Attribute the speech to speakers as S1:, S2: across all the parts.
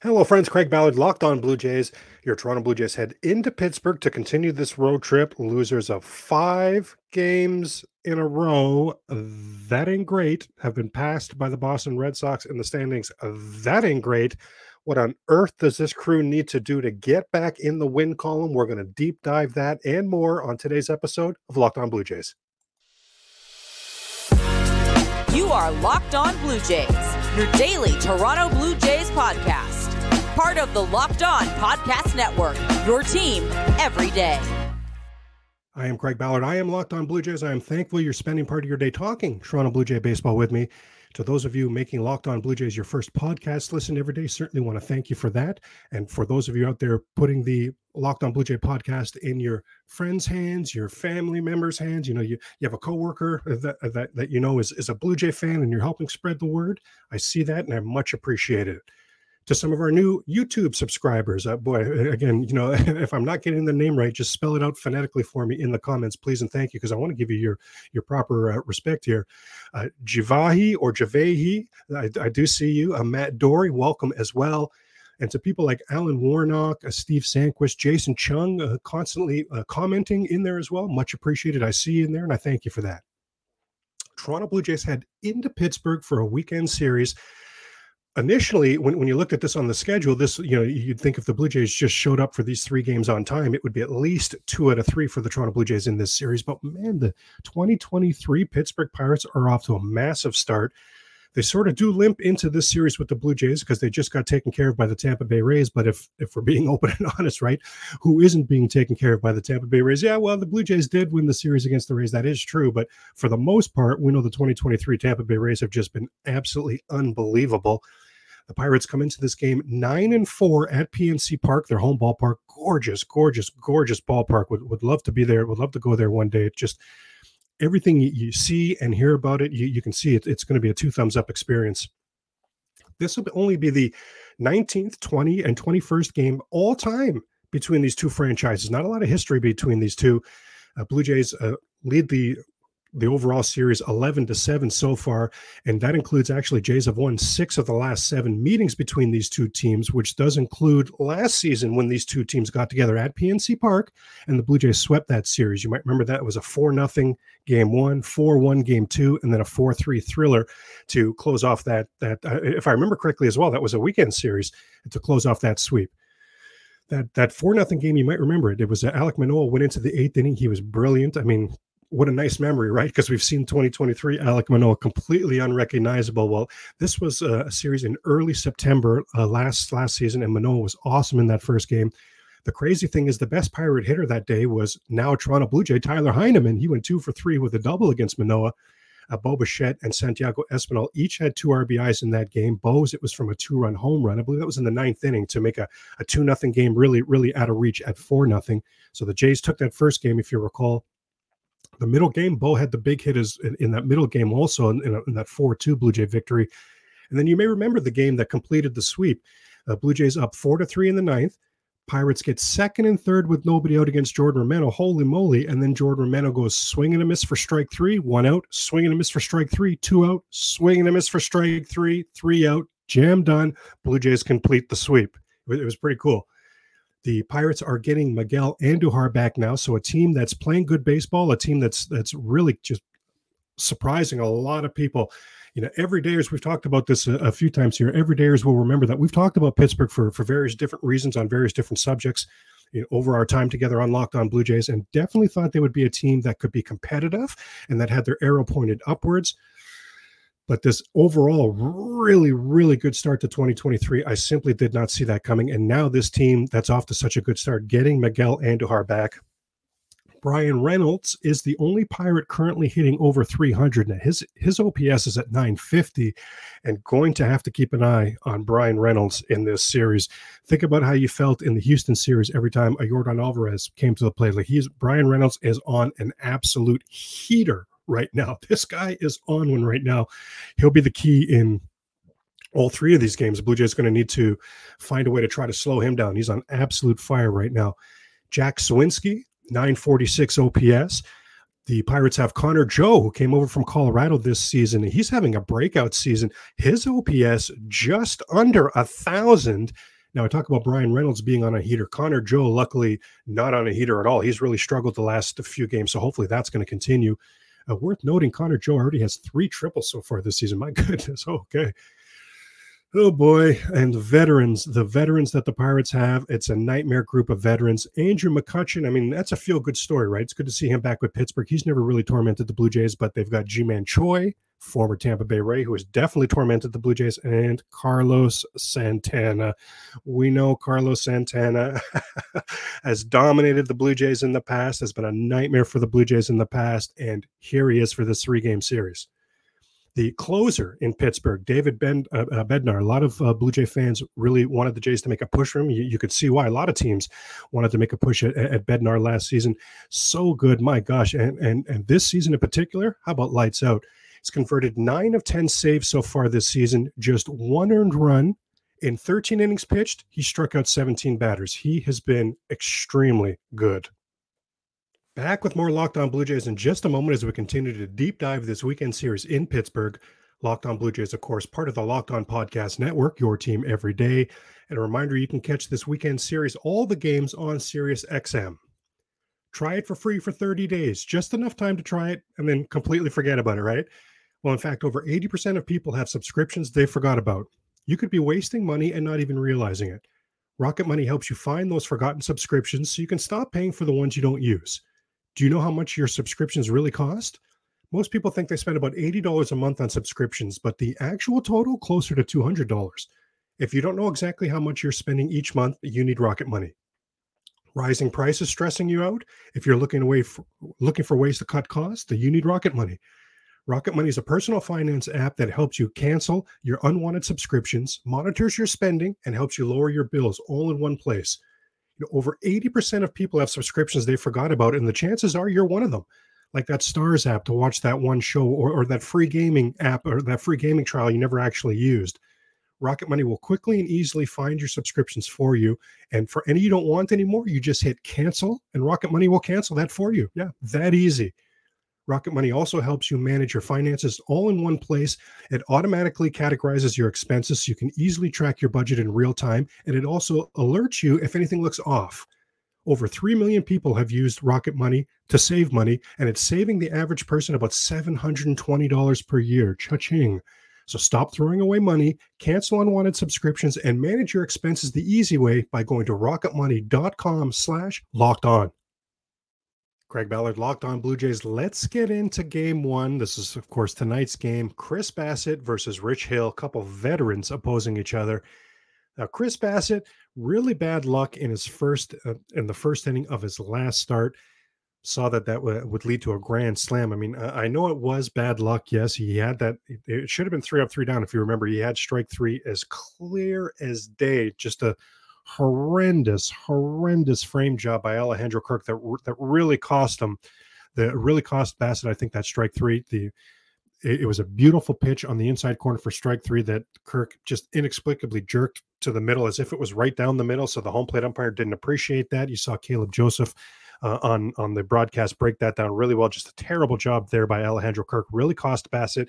S1: Hello, friends. Craig Ballard, Locked On Blue Jays. Your Toronto Blue Jays head into Pittsburgh to continue this road trip. Losers of five games in a row. That ain't great. Have been passed by the Boston Red Sox in the standings. That ain't great. What on earth does this crew need to do to get back in the win column? We're going to deep dive that and more on today's episode of Locked On Blue Jays.
S2: You are Locked On Blue Jays, your daily Toronto Blue Jays podcast part of the Locked On Podcast Network. Your team every day.
S1: I am Craig Ballard. I am Locked On Blue Jays. I am thankful you're spending part of your day talking Toronto Blue Jay baseball with me. To those of you making Locked On Blue Jays your first podcast listen every day, certainly want to thank you for that. And for those of you out there putting the Locked On Blue Jay podcast in your friends' hands, your family members' hands, you know, you, you have a coworker that, that, that you know is, is a Blue Jay fan and you're helping spread the word. I see that and I much appreciate it to some of our new YouTube subscribers. Uh, boy, again, you know, if I'm not getting the name right, just spell it out phonetically for me in the comments, please and thank you, because I want to give you your your proper uh, respect here. Uh, Jivahi or Javahi, I, I, do see you. Uh, Matt Dory, welcome as well. And to people like Alan Warnock, uh, Steve Sanquist, Jason Chung, uh, constantly uh, commenting in there as well. Much appreciated. I see you in there, and I thank you for that. Toronto Blue Jays head into Pittsburgh for a weekend series initially when, when you looked at this on the schedule this you know you'd think if the blue jays just showed up for these three games on time it would be at least two out of three for the toronto blue jays in this series. But man the 2023 pittsburgh pirates are off to a massive start. They sort of do limp into this series with the blue jays because they just got taken care of by the tampa bay rays. But if if we're being open and honest right who isn't being taken care of by the tampa bay rays? Yeah well the blue jays did win the series against the rays. That is true. But for the most part we know the 2023 tampa bay rays have just been absolutely unbelievable the Pirates come into this game nine and four at PNC Park, their home ballpark. Gorgeous, gorgeous, gorgeous ballpark. Would, would love to be there. Would love to go there one day. Just everything you, see and hear about it, you, you can see it. It's going to be a two thumbs up experience. This will only be the 19th, 20, and 21st game all time between these two franchises. Not a lot of history between these two. Uh, Blue Jays uh, lead the the overall series 11 to 7 so far and that includes actually jays have won six of the last seven meetings between these two teams which does include last season when these two teams got together at pnc park and the blue jays swept that series you might remember that it was a 4 nothing game one 4-1 game two and then a 4-3 thriller to close off that that uh, if i remember correctly as well that was a weekend series to close off that sweep that that four nothing game, you might remember it. It was uh, Alek Manoah went into the eighth inning. He was brilliant. I mean, what a nice memory, right? Because we've seen 2023 Alek Manoah completely unrecognizable. Well, this was a, series in early September uh, last last season, and Manoah was awesome in that first game. The crazy thing is, the best Pirate hitter that day was now Toronto Blue Jay Tyler Heineman. He went two for three with a double against Manoah. Uh, Bo Bichette and Santiago Espinal each had two RBIs in that game. Bo's it was from a two-run home run. I believe that was in the ninth inning to make a, a two nothing game really really out of reach at four nothing. So the Jays took that first game, if you recall, the middle game, Bo had the big hit is in, in that middle game also in, in, in that 4 2 Blue Jay victory. And then you may remember the game that completed the sweep. Uh, Blue Jays up 4 to 3 in the ninth. Pirates get second and third with nobody out against Jordan Romano. Holy moly. And then Jordan Romano goes swing and a miss for strike three, one out, swing and a miss for strike three, two out, swing and a miss for strike three, three out, jam done. Blue Jays complete the sweep. It was pretty cool. The Pirates are getting Miguel Andujar back now, so a team that's playing good baseball, a team that's that's really just surprising a lot of people. You know, every day as we've talked about this a, a few times here. Everydayers will remember that we've talked about Pittsburgh for for various different reasons on various different subjects. You know, over our time together on Locked On Blue Jays, and definitely thought they would be a team that could be competitive and that had their arrow pointed upwards. But this overall really, really good start to 2023, I simply did not see that coming. And now this team that's off to such a good start, getting Miguel Andujar back. Bryan Reynolds is the only pirate currently hitting over 300. Now his his OPS is at 950, and going to have to keep an eye on Bryan Reynolds in this series. Think about how you felt in the Houston series every time a Yordan Alvarez came to the plate. Like he's Bryan Reynolds is on an absolute heater right now. This guy is on one right now. He'll be the key in all three of these games. Blue Jays going to need to find a way to try to slow him down. He's on absolute fire right now. Jack Suwinski, 946 OPS. The Pirates have Connor Joe, who came over from Colorado this season. He's having a breakout season. His OPS just under a thousand. Now I talk about Bryan Reynolds being on a heater. Connor Joe, luckily, not on a heater at all. He's really struggled the last few games, so hopefully that's going to continue. Uh, worth noting, Connor Joe already has three triples so far this season. My goodness. Okay. Oh boy. And veterans, the veterans that the Pirates have, it's a nightmare group of veterans. Andrew McCutchen, I mean, that's a feel good story, right? It's good to see him back with Pittsburgh. He's never really tormented the Blue Jays, but they've got Ji-Man Choi, former Tampa Bay Ray, who has definitely tormented the Blue Jays, and Carlos Santana. We know Carlos Santana has dominated the Blue Jays in the past, has been a nightmare for the Blue Jays in the past, and here he is for this three game series the closer in Pittsburgh, David ben, uh, uh, Bednar. A lot of uh, Blue Jay fans really wanted the Jays to make a push for him. You, you, could see why. A lot of teams wanted to make a push at, at Bednar last season. So good, my gosh! And and and this season in particular, how about lights out? He's converted nine of ten saves so far this season. Just one earned run in 13 innings pitched. He struck out 17 batters. He has been extremely good. Back with more Locked On Blue Jays in just a moment as we continue to deep dive this weekend series in Pittsburgh. Locked On Blue Jays, of course, part of the Locked On Podcast Network, your team every day. And a reminder you can catch this weekend series, all the games on Sirius XM. Try it for free for 30 days, just enough time to try it and then completely forget about it, right? Well, in fact, over 80% of people have subscriptions they forgot about. You could be wasting money and not even realizing it. Rocket Money helps you find those forgotten subscriptions so you can stop paying for the ones you don't use. Do you know how much your subscriptions really cost? Most people think they spend about $80 a month on subscriptions, but the actual total closer to $200. If you don't know exactly how much you're spending each month, you need Rocket Money. Rising prices stressing you out? If you're looking away for, looking for ways to cut costs, then you need Rocket Money. Rocket Money is a personal finance app that helps you cancel your unwanted subscriptions, monitors your spending, and helps you lower your bills all in one place you know, over 80% of people have subscriptions they forgot about, and the chances are you're one of them. Like that Stars app to watch that one show, or, or that free gaming app, or that free gaming trial you never actually used. Rocket Money will quickly and easily find your subscriptions for you. And for any you don't want anymore, you just hit cancel, and Rocket Money will cancel that for you. Yeah, that easy. Rocket Money also helps you manage your finances all in one place. It automatically categorizes your expenses so you can easily track your budget in real time. And it also alerts you if anything looks off. Over 3 million people have used Rocket Money to save money, and it's saving the average person about $720 per year. Cha-ching. So stop throwing away money, cancel unwanted subscriptions, and manage your expenses the easy way by going to rocketmoney.com slash locked on. Craig Ballard, Locked On Blue Jays. Let's get into game one. This is, of course, tonight's game. Chris Bassitt versus Rich Hill, couple veterans opposing each other. Now, Chris Bassitt, really bad luck in his first, uh, in the first inning of his last start. Saw that that w- would lead to a grand slam. I mean, uh, I know it was bad luck. Yes, he had that. It should have been three up, three down. If you remember, he had strike three as clear as day. Just a horrendous, horrendous frame job by Alejandro Kirk that that really cost him. That really cost Bassitt. I think that strike three. The it, it, was a beautiful pitch on the inside corner for strike three that Kirk just inexplicably jerked to the middle as if it was right down the middle. So the home plate umpire didn't appreciate that. You saw Caleb Joseph uh, on on the broadcast break that down really well. Just a terrible job there by Alejandro Kirk. Really cost Bassitt,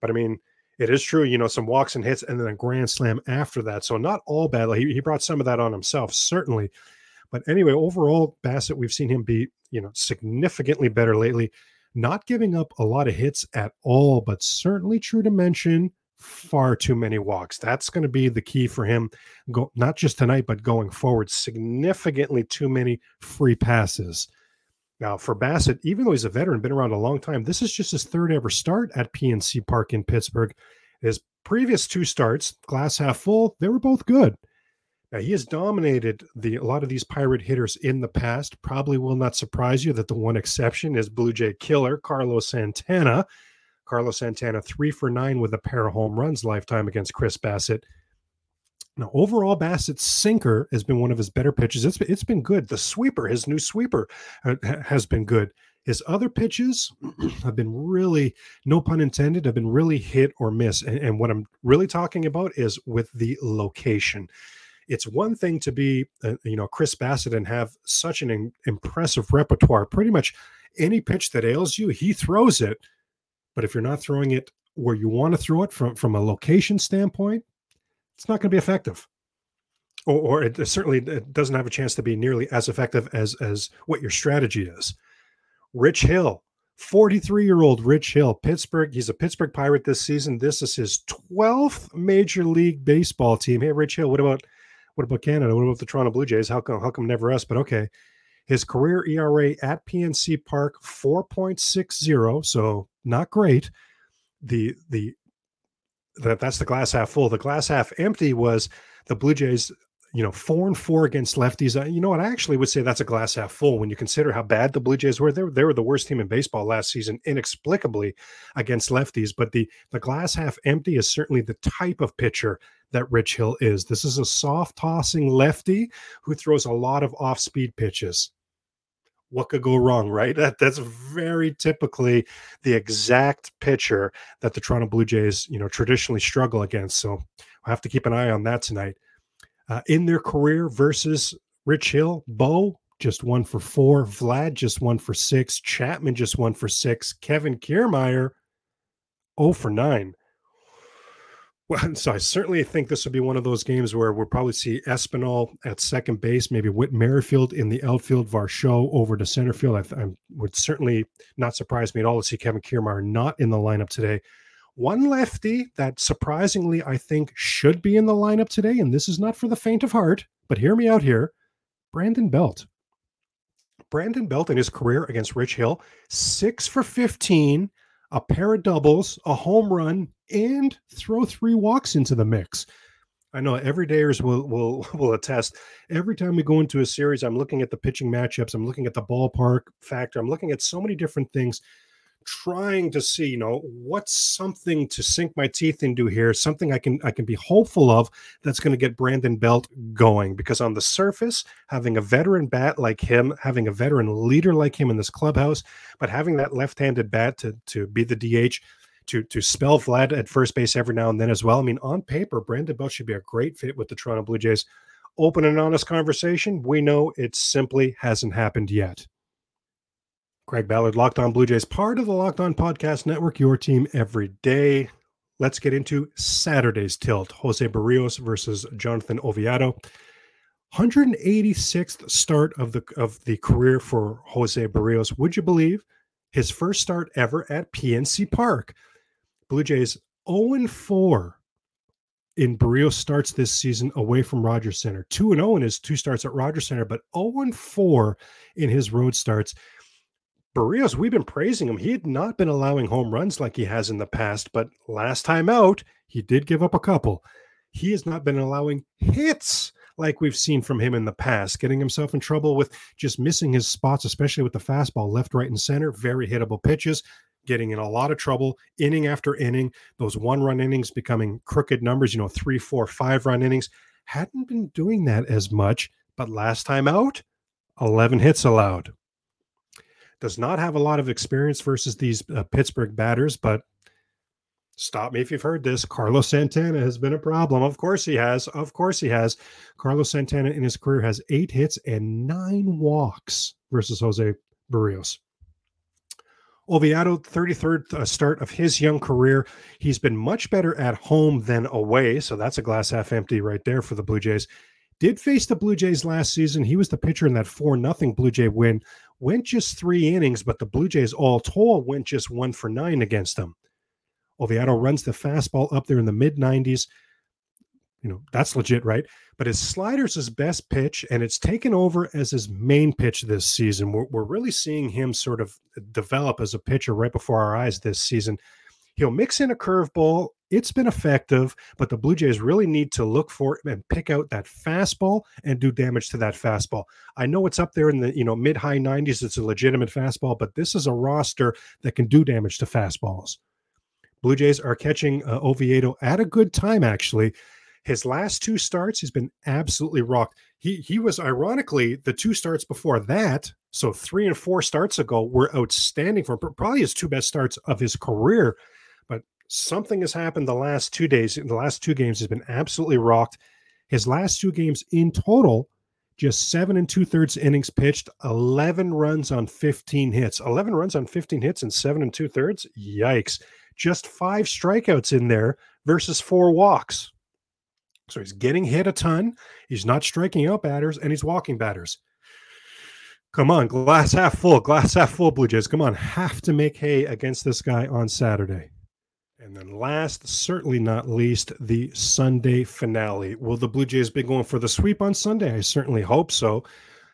S1: But I mean, it is true, you know, some walks and hits and then a grand slam after that. So not all bad. He, he brought some of that on himself, certainly. But anyway, overall, Bassitt, we've seen him be, you know, significantly better lately. Not giving up a lot of hits at all, but certainly true to mention far too many walks. That's going to be the key for him, go, not just tonight, but going forward. Significantly too many free passes. Now, for Bassitt, even though he's a veteran, been around a long time, this is just his third ever start at PNC Park in Pittsburgh. His previous two starts, glass half full, they were both good. Now, he has dominated the a lot of these pirate hitters in the past. Probably will not surprise you that the one exception is Blue Jay killer Carlos Santana. Carlos Santana, three for nine with a pair of home runs lifetime against Chris Bassitt. Now, overall, Bassitt's sinker has been one of his better pitches. It's, it's been good. The sweeper, his new sweeper, uh, has been good. His other pitches have been really, no pun intended, have been really hit or miss. And, and what I'm really talking about is with the location. it's one thing to be, uh, you know, Chris Bassitt and have such an in- impressive repertoire. Pretty much any pitch that ails you, he throws it. But if you're not throwing it where you want to throw it from from a location standpoint, it's not going to be effective. Or, or it certainly it doesn't have a chance to be nearly as effective as as what your strategy is. Rich Hill, 43 year old Rich Hill, Pittsburgh. He's a Pittsburgh Pirate this season. This is his 12th Major League Baseball team. Hey, Rich Hill, what about what about Canada? What about the Toronto Blue Jays? How come how come never us? But okay. His career ERA at PNC Park 4.60, so not great. The the that that's the glass half full. The glass half empty was the Blue Jays you know, four and four against lefties. Uh, you know what? I actually would say that's a glass half full when you consider how bad the Blue Jays were. They were, they were the worst team in baseball last season, inexplicably against lefties. But the the glass half empty is certainly the type of pitcher that Rich Hill is. This is a soft tossing lefty who throws a lot of off speed pitches. What could go wrong, right? That, that's very typically the exact pitcher that the Toronto Blue Jays, you know, traditionally struggle against. So I have to keep an eye on that tonight uh, in their career versus Rich Hill. Bo just one for four. Vlad just one for six. Chapman just one for six. Kevin Kiermaier, 0 for 9. Well, so I certainly think this will be one of those games where we'll probably see Espinal at second base, maybe Whit Merrifield in the outfield, Varsho over to center field. I, I would certainly not surprise me at all to see Kevin Kiermaier not in the lineup today. One lefty that surprisingly I think should be in the lineup today, and this is not for the faint of heart, but hear me out here Brandon Belt. Brandon Belt in his career against Rich Hill, six for 15, a pair of doubles, a home run, and throw three walks into the mix. I know everydayers will will will attest. Every time we go into a series, I'm looking at the pitching matchups. I'm looking at the ballpark factor. I'm looking at so many different things trying to see, you know, what's something to sink my teeth into here, something I can I can be hopeful of that's going to get Brandon Belt going. Because on the surface, having a veteran bat like him, having a veteran leader like him in this clubhouse, but having that left-handed bat to to be the DH, to to spell Vlad at first base every now and then as well. I mean, on paper, Brandon Belt should be a great fit with the Toronto Blue Jays. Open and honest conversation. We know it simply hasn't happened yet. Craig Ballard, Locked On Blue Jays, part of the Locked On Podcast Network, your team every day. Let's get into Saturday's tilt. Jose Berrios versus Jonathan Oviedo. 186th start of the of the career for Jose Berrios. Would you believe his first start ever at PNC Park? Blue Jays 0 4 in Berrios starts this season away from Rogers Center. 2 0 in his two starts at Rogers Center, but 0 4 in his road starts. Berrios, we've been praising him. He had not been allowing home runs like he has in the past, but last time out, he did give up a couple. He has not been allowing hits like we've seen from him in the past, getting himself in trouble with just missing his spots, especially with the fastball left, right, and center. Very hittable pitches, getting in a lot of trouble inning after inning. Those one run innings becoming crooked numbers, you know, three, four, five run innings. Hadn't been doing that as much, but last time out, 11 hits allowed does not have a lot of experience versus these uh, Pittsburgh batters, but stop me if you've heard this. Carlos Santana has been a problem. Of course he has. Of course he has. Carlos Santana in his career has eight hits and nine walks versus Jose Berrios. Oviedo, 33rd uh, start of his young career. He's been much better at home than away. So that's a glass half empty right there for the Blue Jays. Did face the Blue Jays last season. He was the pitcher in that 4 nothing Blue Jay win went just three innings, but the Blue Jays all told went just one for nine against them. Oviedo runs the fastball up there in the mid 90s. You know, that's legit, right? But his slider's his best pitch, and it's taken over as his main pitch this season. We're, we're really seeing him sort of develop as a pitcher right before our eyes this season. He'll mix in a curveball it's been effective, but the Blue Jays really need to look for and pick out that fastball and do damage to that fastball. I know it's up there in the you know mid high 90s. It's a legitimate fastball, but this is a roster that can do damage to fastballs. Blue Jays are catching uh, Oviedo at a good time, actually. His last two starts, he's been absolutely rocked. He he was ironically the two starts before that, so three and four starts ago, were outstanding for probably his two best starts of his career But something has happened the last two days. In the last two games, has been absolutely rocked. His last two games in total, just seven and two thirds innings pitched, 11 runs on 15 hits. 11 runs on 15 hits and seven and two thirds? Yikes. Just five strikeouts in there versus four walks. So he's getting hit a ton. He's not striking out batters and he's walking batters. Come on, glass half full, glass half full, Blue Jays. Come on, have to make hay against this guy on Saturday. And then last, certainly not least, the Sunday finale. Will the Blue Jays be going for the sweep on Sunday? I certainly hope so.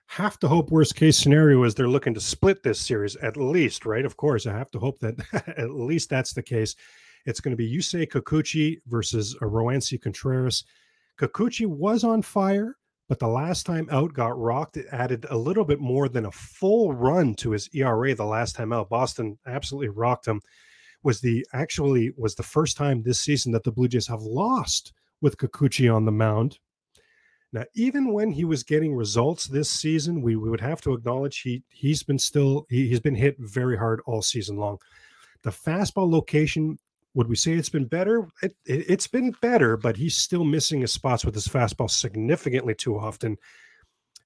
S1: Have to hope worst case scenario is they're looking to split this series at least, right? Of course, I have to hope that at least that's the case. It's going to be Yusei Kikuchi versus uh, Roansy Contreras. Kikuchi was on fire, but the last time out got rocked. It added a little bit more than a full run to his ERA the last time out. Boston absolutely rocked him. Was the actually was the first time this season that the Blue Jays have lost with Kikuchi on the mound. Now, even when he was getting results this season, we, we would have to acknowledge he he's been still he, he's been hit very hard all season long. The fastball location would we say it's been better? It, it, has been better, but he's still missing his spots with his fastball significantly too often.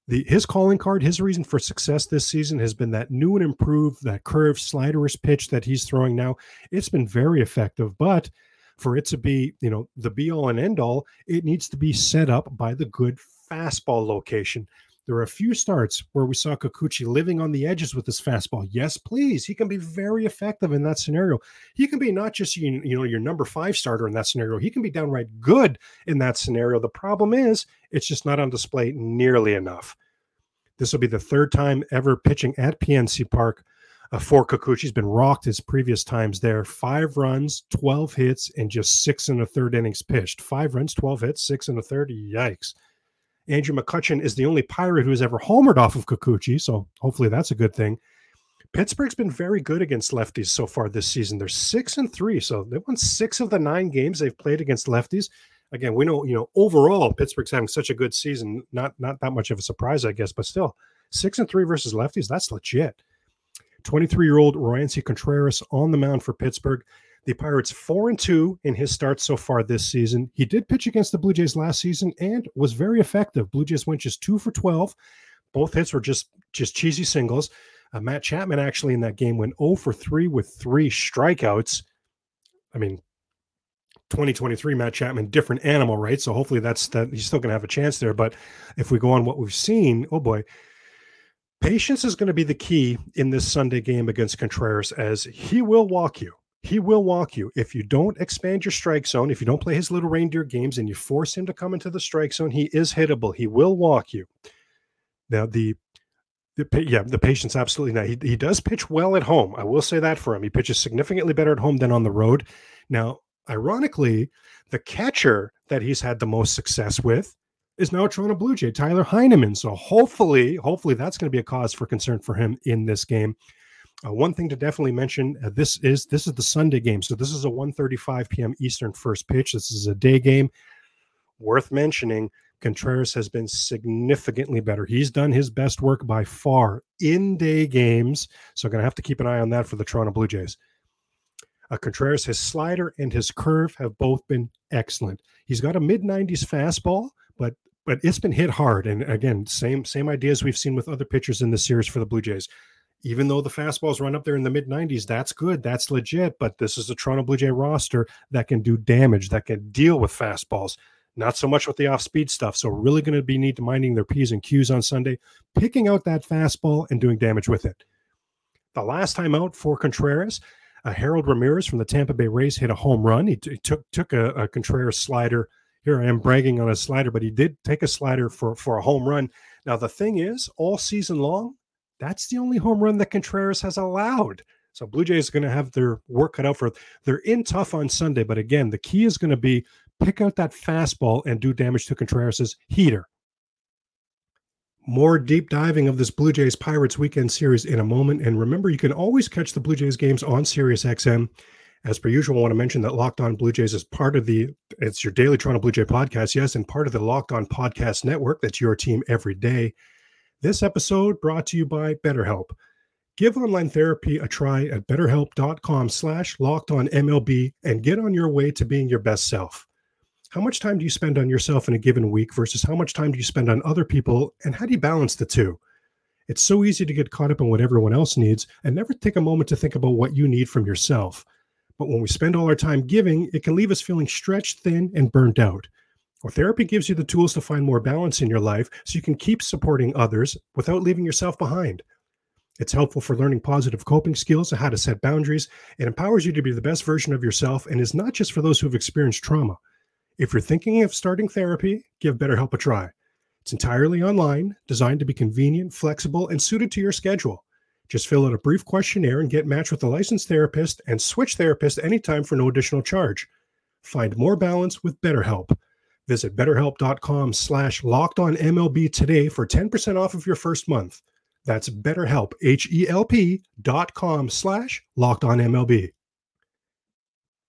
S1: The his calling card, his reason for success this season has been that new and improved that curved sliderous pitch that he's throwing now. It's been very effective, but for it to be, you know, the be all and end all, it needs to be set up by the good fastball location. There are a few starts where we saw Kikuchi living on the edges with his fastball. Yes, please. He can be very effective in that scenario. He can be not just you know your number five starter in that scenario. He can be downright good in that scenario. The problem is it's just not on display nearly enough. This will be the third time ever pitching at PNC Park uh, for Kikuchi. He's been rocked his previous times there. Five runs, 12 hits, and just six and a third innings pitched. Five runs, 12 hits, six and a third. Yikes. Andrew McCutchen is the only Pirate who has ever homered off of Kikuchi, so hopefully that's a good thing. Pittsburgh's been very good against lefties so far this season. They're six and three, so they won six of the nine games they've played against lefties. Again, we know you know overall Pittsburgh's having such a good season. Not not that much of a surprise, I guess, but still six and three versus lefties. That's legit. 23 year old Roansy Contreras on the mound for Pittsburgh. The Pirates four and two in his starts so far this season. He did pitch against the Blue Jays last season and was very effective. Blue Jays went just two for twelve. Both hits were just just cheesy singles. Uh, Matt Chapman actually in that game went 0 for 3 with three strikeouts. I mean, 2023 Matt Chapman, different animal, right? So hopefully that's that he's still going to have a chance there. But if we go on what we've seen, oh boy, patience is going to be the key in this Sunday game against Contreras, as he will walk you he will walk you. If you don't expand your strike zone, if you don't play his little reindeer games and you force him to come into the strike zone, he is hittable. He will walk you. Now, the, the yeah, the patience absolutely not. He, he does pitch well at home. I will say that for him. He pitches significantly better at home than on the road. Now, ironically, the catcher that he's had the most success with is now Toronto Blue Jay, Tyler Heineman. So hopefully, hopefully that's going to be a cause for concern for him in this game. Uh, one thing to definitely mention: uh, this is this is the Sunday game, so this is a 1:35 p.m. Eastern first pitch. This is a day game. Worth mentioning, Contreras has been significantly better. He's done his best work by far in day games, so going to have to keep an eye on that for the Toronto Blue Jays. Uh, Contreras, his slider and his curve have both been excellent. He's got a mid 90s fastball, but but it's been hit hard. And again, same same ideas we've seen with other pitchers in the series for the Blue Jays even though the fastballs run up there in the mid 90s, that's good. That's legit. But this is a Toronto Blue Jay roster that can do damage, that can deal with fastballs, not so much with the off speed stuff. So, really going to be need to minding their P's and Q's on Sunday, picking out that fastball and doing damage with it. The last time out for Contreras, uh, Harold Ramirez from the Tampa Bay Rays hit a home run. He, t- he took took a, a Contreras slider. Here I am bragging on a slider, but he did take a slider for, for a home run. Now, the thing is, all season long, that's the only home run that Contreras has allowed. So Blue Jays are going to have their work cut out for. They're in tough on Sunday, but again, the key is going to be pick out that fastball and do damage to Contreras's heater. More deep diving of this Blue Jays Pirates weekend series in a moment. And remember, you can always catch the Blue Jays games on SiriusXM. As per usual, I want to mention that Locked On Blue Jays is part of the, it's your daily Toronto Blue Jay podcast, yes, and part of the Locked On Podcast Network. That's your team every day. This episode brought to you by BetterHelp. Give online therapy a try at betterhelp.com slash locked on MLB and get on your way to being your best self. How much time do you spend on yourself in a given week versus how much time do you spend on other people? And how do you balance the two? It's so easy to get caught up in what everyone else needs and never take a moment to think about what you need from yourself. But when we spend all our time giving, it can leave us feeling stretched thin and burnt out. Well, therapy gives you the tools to find more balance in your life so you can keep supporting others without leaving yourself behind. It's helpful for learning positive coping skills and how to set boundaries. It empowers you to be the best version of yourself and is not just for those who've experienced trauma. If you're thinking of starting therapy, give BetterHelp a try. It's entirely online, designed to be convenient, flexible, and suited to your schedule. Just fill out a brief questionnaire and get matched with a licensed therapist and switch therapist anytime for no additional charge. Find more balance with BetterHelp. Visit betterhelp.com slash locked on MLB today for 10% off of your first month. That's betterhelp, H-E-L-P dot com slash locked on MLB.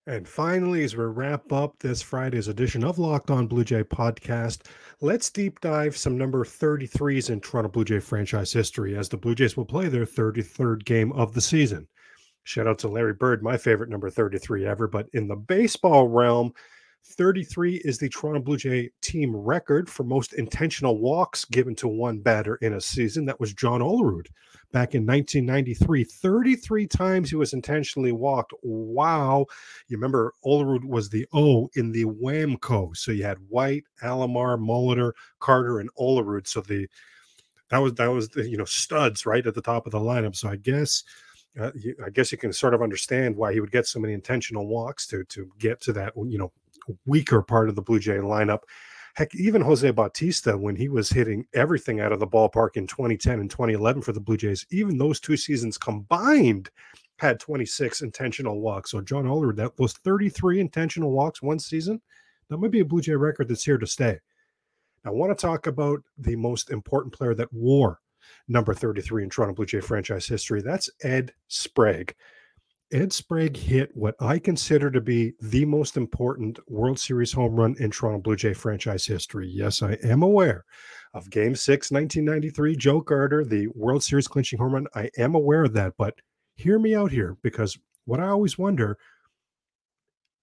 S1: And finally, as we wrap up this Friday's edition of Locked On Blue Jay podcast, let's deep dive some number 33s in Toronto Blue Jay franchise history as the Blue Jays will play their 33rd game of the season. Shout out to Larry Bird, my favorite number 33 ever. But in the baseball realm, 33 is the Toronto Blue Jay team record for most intentional walks given to one batter in a season. That was John Olerud back in 1993. 33 times he was intentionally walked. Wow. You remember Olerud was the O in the WAMCO. So you had White, Alomar, Molitor, Carter, and Olerud. So the that was that was the you know studs right at the top of the lineup. So I guess uh, I guess you can sort of understand why he would get so many intentional walks to to get to that you know weaker part of the Blue Jay lineup. Heck, even Jose Bautista, when he was hitting everything out of the ballpark in 2010 and 2011 for the Blue Jays, even those two seasons combined had 26 intentional walks. So John Olerud, that was 33 intentional walks one season, that might be a Blue Jay record that's here to stay. Now, I want to talk about the most important player that wore number 33 in Toronto Blue Jay franchise history. That's Ed Sprague. Ed Sprague hit what I consider to be the most important World Series home run in Toronto Blue Jay franchise history. Yes, I am aware of Game 6, 1993, Joe Carter, the World Series clinching home run. I am aware of that, but hear me out here because what I always wonder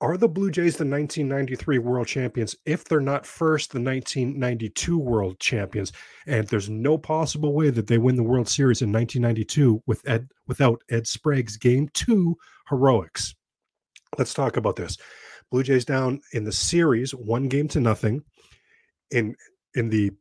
S1: are the Blue Jays the 1993 world champions if they're not first the 1992 world champions? And there's no possible way that they win the World Series in 1992 with Ed, without Ed Sprague's Game Two heroics. Let's talk about this. Blue Jays down in the series, one game to nothing. In in the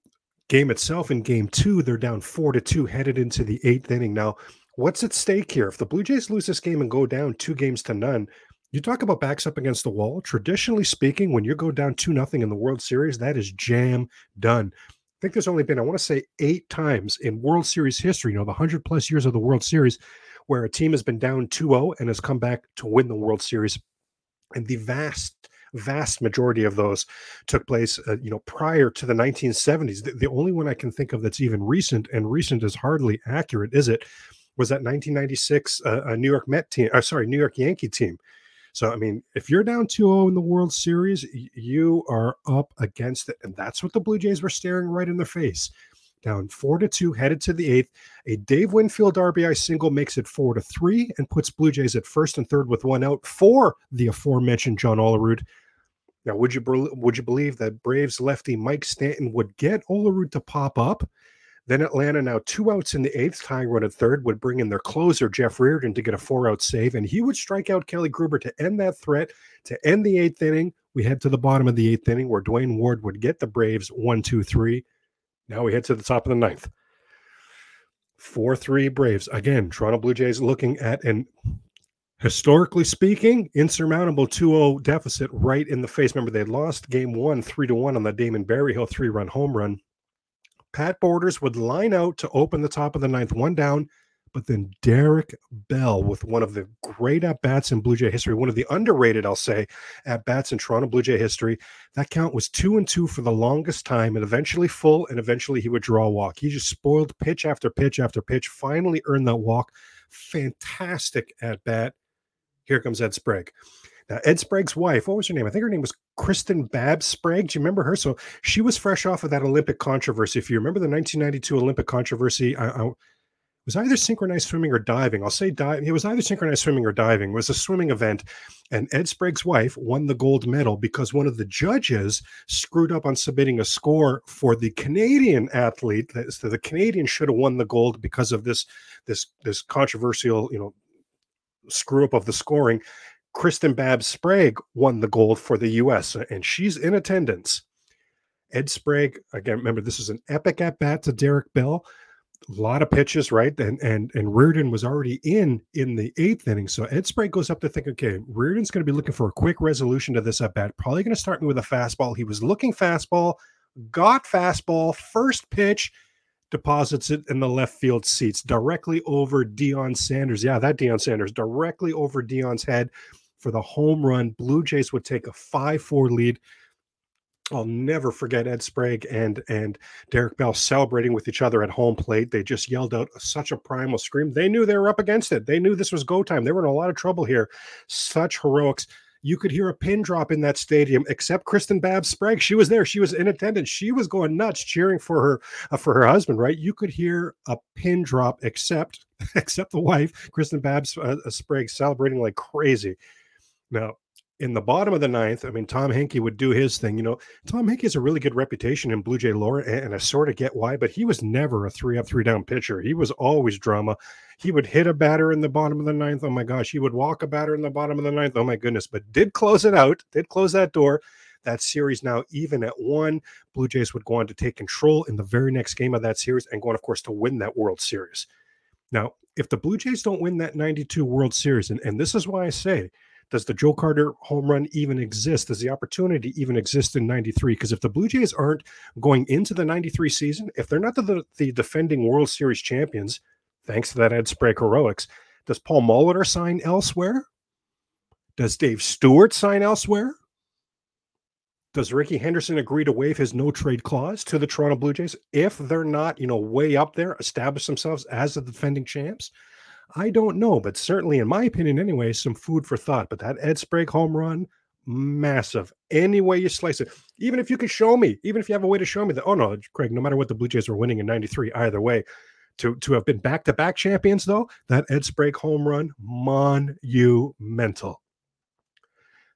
S1: game itself, in Game Two, they're down four to two, headed into the eighth inning. Now, what's at stake here? If the Blue Jays lose this game and go down two games to none, you talk about backs up against the wall. Traditionally speaking, when you go down 2 nothing in the World Series, that is jam done. I think there's only been, I want to say, eight times in World Series history, you know, the 100 plus years of the World Series, where a team has been down 2 0 and has come back to win the World Series. And the vast, vast majority of those took place, uh, you know, prior to the 1970s. The, the only one I can think of that's even recent, and recent is hardly accurate, is it? Was that 1996 uh, a New York Met team? Uh, sorry, New York Yankee team so, I mean, if you're down 2 0 in the World Series, you are up against it. And that's what the Blue Jays were staring right in the face. Down 4 to 2, headed to the eighth. A Dave Winfield RBI single makes it 4 to 3 and puts Blue Jays at first and third with one out for the aforementioned John Olerud. Now, would you would you believe that Braves lefty Mike Stanton would get Olerud to pop up? Then Atlanta, now two outs in the eighth, tying run at third, would bring in their closer, Jeff Reardon, to get a four out save, and he would strike out Kelly Gruber to end that threat, to end the eighth inning. We head to the bottom of the eighth inning where Duane Ward would get the Braves one, two, three. Now we head to the top of the ninth. 4 3 Braves. Again, Toronto Blue Jays looking at an historically speaking, insurmountable 2-0 deficit right in the face. Remember, they lost game one, three to one on the Damon Berryhill three-run home run. Pat Borders would line out to open the top of the ninth, one down, but then Derek Bell with one of the great at bats in Blue Jay history, one of the underrated, I'll say, at bats in Toronto Blue Jay history. That count was two and two for the longest time, and eventually full, and eventually he would draw a walk. He just spoiled pitch after pitch after pitch, finally earned that walk. Fantastic at bat. Here comes Ed Sprague. Now, Ed Sprague's wife, what was her name? I think her name was Kristen Babb Sprague. Do you remember her? So she was fresh off of that Olympic controversy. If you remember the 1992 Olympic controversy, I, I, was either synchronized swimming or diving. I'll say diving. It was either synchronized swimming or diving. It was a swimming event, and Ed Sprague's wife won the gold medal because one of the judges screwed up on submitting a score for the Canadian athlete. So the Canadian should have won the gold because of this this this controversial, you know, screw up of the scoring. Kristen Babb Sprague won the gold for the U.S. Uh, and she's in attendance. Ed Sprague, again, remember this is an epic at bat to Derek Bell a lot of pitches, right? And and and Reardon was already in in the eighth inning. So Ed Sprague goes up to think, okay, Reardon's going to be looking for a quick resolution to this at bat. Probably going to start me with a fastball. He was looking fastball, got fastball, first pitch, deposits it in the left field seats directly over Deion Sanders. Yeah, that Deion Sanders directly over Deion's head for the home run. Blue Jays would take a 5 4 lead. I'll never forget Ed Sprague and and Derek Bell celebrating with each other at home plate. They just yelled out such a primal scream. They knew they were up against it. They knew this was go time. They were in a lot of trouble here. Such heroics. You could hear a pin drop in that stadium, except Kristen Babb Sprague. She was there. She was in attendance. She was going nuts, cheering for her uh, for her husband. Right? You could hear a pin drop, except except the wife, Kristen Babb uh, Sprague, celebrating like crazy. Now, in the bottom of the ninth, I mean, Tom Henke would do his thing. You know, Tom Henke has a really good reputation in Blue Jay lore, and I sort of get why, but he was never a three up, three down pitcher. He was always drama. He would hit a batter in the bottom of the ninth. Oh my gosh. He would walk a batter in the bottom of the ninth. Oh my goodness. But did close it out, did close that door. That series now even at one. Blue Jays would go on to take control in the very next game of that series and go on, of course, to win that World Series. Now, if the Blue Jays don't win that 92 World Series, and, and this is why I say, does the Joe Carter home run even exist? Does the opportunity even exist in 93? Because if the Blue Jays aren't going into the 93 season, if they're not the, the defending World Series champions, thanks to that Ed Sprague heroics, does Paul Molitor sign elsewhere? Does Dave Stewart sign elsewhere? Does Rickey Henderson agree to waive his no trade clause to the Toronto Blue Jays if they're not, you know, way up there, establish themselves as the defending champs? I don't know, but certainly, in my opinion, anyway, some food for thought. But that Ed Sprague home run, massive. Any way you slice it, even if you can show me, even if you have a way to show me that, oh no, Craig, no matter what the Blue Jays were winning in '93, either way, to to have been back to back champions though, that Ed Sprague home run, monumental.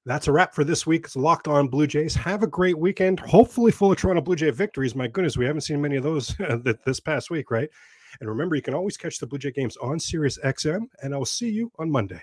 S1: That's a wrap for this week's Locked On Blue Jays. Have a great weekend, hopefully full of Toronto Blue Jay victories. My goodness, we haven't seen many of those this past week, right? And remember, you can always catch the Blue Jay games on Sirius XM, and I'll see you on Monday.